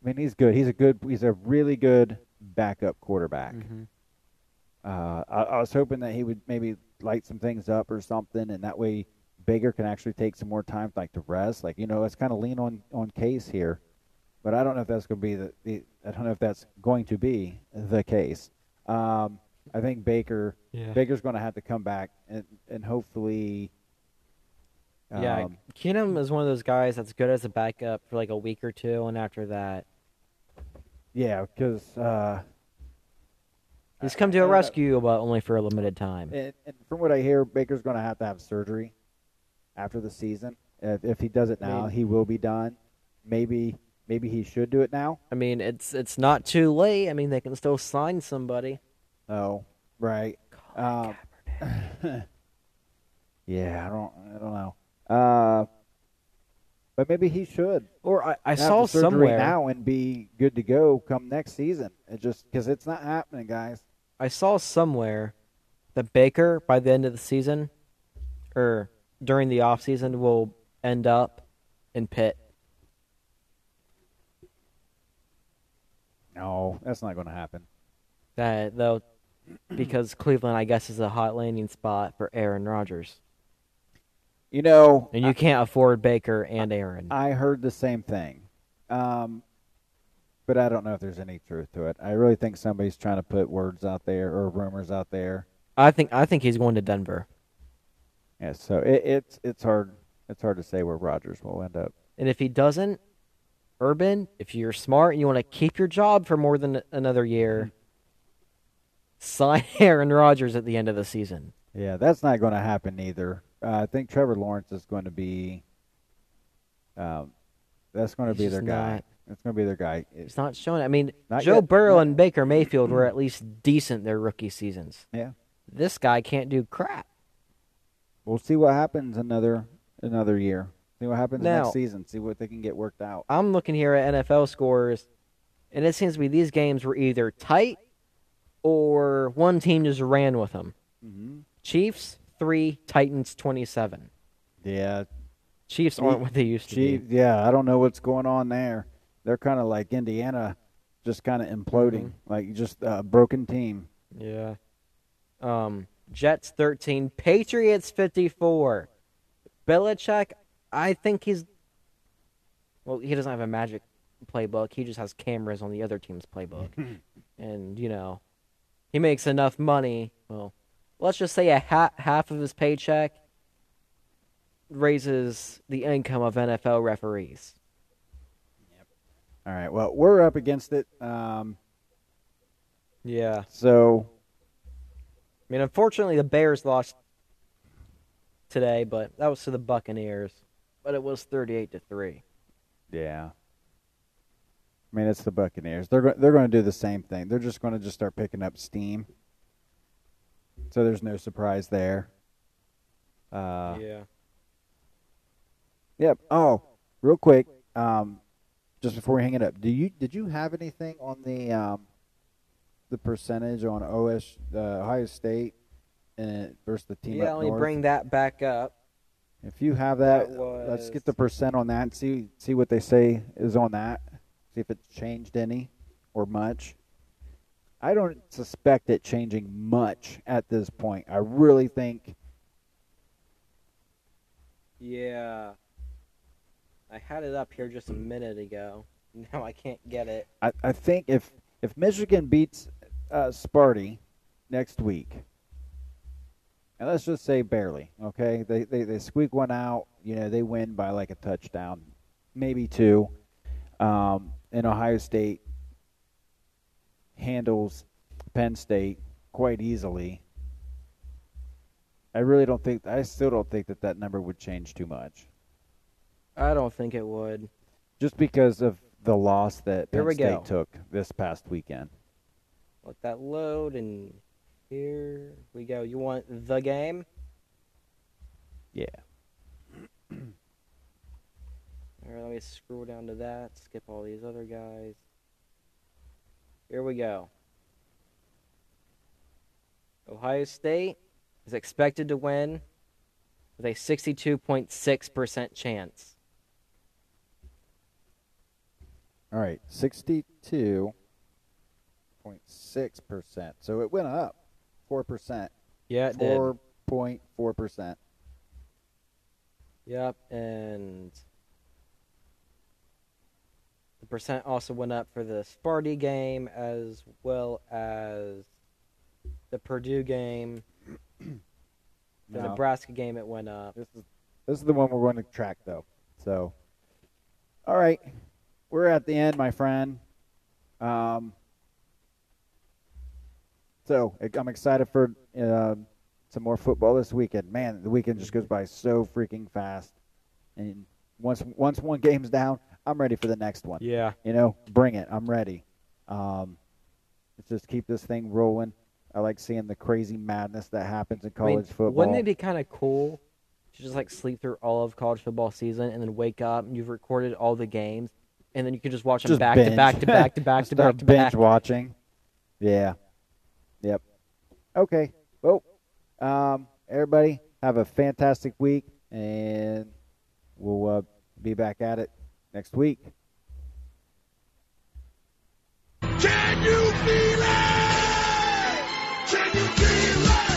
I mean he's good. He's a good. He's a really good backup quarterback. Mm-hmm. Uh, I, I was hoping that he would maybe light some things up or something, and that way Baker can actually take some more time, like to rest. Like you know, let's kind of lean on on Case here, but I don't know if that's going to be the, the. I don't know if that's going to be the case. Um, I think Baker Yeah. Baker's going to have to come back and and hopefully. Yeah, um, Keenum is one of those guys that's good as a backup for like a week or two, and after that, yeah, because uh, he's come to a rescue, but only for a limited time. And, and from what I hear, Baker's going to have to have surgery after the season. If, if he does it I now, mean- he will be done. Maybe maybe he should do it now. I mean, it's it's not too late. I mean, they can still sign somebody. Oh, right. Um, yeah, I don't I don't know. Uh, but maybe he should Or I, I saw somewhere. now and be good to go come next season. It just because it's not happening, guys. I saw somewhere that Baker by the end of the season, or during the off season, will end up in Pitt. No, that's not going to happen. That though, because Cleveland, I guess, is a hot landing spot for Aaron Rodgers, You know, and you can't afford Baker and Aaron. I heard the same thing. Um, but I don't know if there's any truth to it. I really think somebody's trying to put words out there or rumors out there. I think I think he's going to Denver, Yeah, so it, it's it's hard it's hard to say where Rodgers will end up. and if he doesn't, Urban, if you're smart and you want to keep your job for more than another year, sign Aaron Rodgers at the end of the season. Yeah, that's not going to happen either. Uh, I think Trevor Lawrence is going to be. Um, that's going to be their guy. not- It's going to be their guy. It's not showing. I mean, Joe yet. Burrow and Baker Mayfield were at least decent their rookie seasons. Yeah, This guy can't do crap. we'll see what happens another another year. See what happens Now- next season. See what they can get worked out. I'm looking here at NFL scores, and it seems to be these games were either tight or one team just ran with them. hmm Chiefs three, Titans twenty seven. Yeah, Chiefs aren't what they used to Chief, be. yeah, I don't know what's going on there. They're kind of like Indiana, just kind of imploding, Mm-hmm. like just a broken team. Yeah. Um, Jets thirteen, Patriots fifty four. Belichick, I think he's. Well, he doesn't have a magic playbook. He just has cameras on the other team's playbook, and you know, he makes enough money. Well, let's just say a ha- half of his paycheck raises the income of NFL referees. Yep. All right. Well, we're up against it. Um, Yeah. so I mean, unfortunately, the Bears lost today, but that was to the Buccaneers. But it was 38 to 3. yeah. I mean, it's the Buccaneers. They're go- they're going to do the same thing. They're just going to just start picking up steam. So there's no surprise there. Uh, yeah. Yep. Oh, real quick, um, just before we hang it up, do you did you have anything on the um, the percentage on OS uh, Ohio State and versus the team Yeah, up let me bring that back up. if you have that, That let's get the percent on that and see see what they say is on that. See if it's changed any or much. I don't suspect it changing much at this point. I really think Yeah. I had it up here just a minute ago. Now I can't get it. I, I think if if Michigan beats uh, Sparty next week, and let's just say barely, okay, they, they they squeak one out, you know, they win by like a touchdown, maybe two, um, and Ohio State handles Penn State quite easily. I really don't think I still don't think that that number would change too much, I don't think it would. just because of the loss that Penn State go. took this past weekend. Let that load, and here we go. You want the game? Yeah. All right, let me scroll down to that. Skip all these other guys. Here we go. Ohio State is expected to win with a 62.6% chance. All right, sixty-two point six percent. So it went up four percent, Yeah, it did. four point four percent. Yep, and percent also went up for the Sparty game as well as the Purdue game. The Now, Nebraska game, it went up. this is this is the one we're going to track though. So, all right, we're at the end, my friend. Um, so I'm excited for um some more football this weekend. Man, the weekend just goes by so freaking fast, and once once one game's down, I'm ready for the next one. Yeah. you know, bring it. I'm ready. Um, let's just keep this thing rolling. I like seeing the crazy madness that happens in I mean, college football. Wouldn't it be kind of cool to just like sleep through all of college football season and then wake up and you've recorded all the games and then you can just watch them Just back to back to back to back to back to binge back. watching. Yeah. Yep. Okay. Well, um, everybody have a fantastic week, and we'll uh, be back at it next week. Can you feel it? Can you feel it?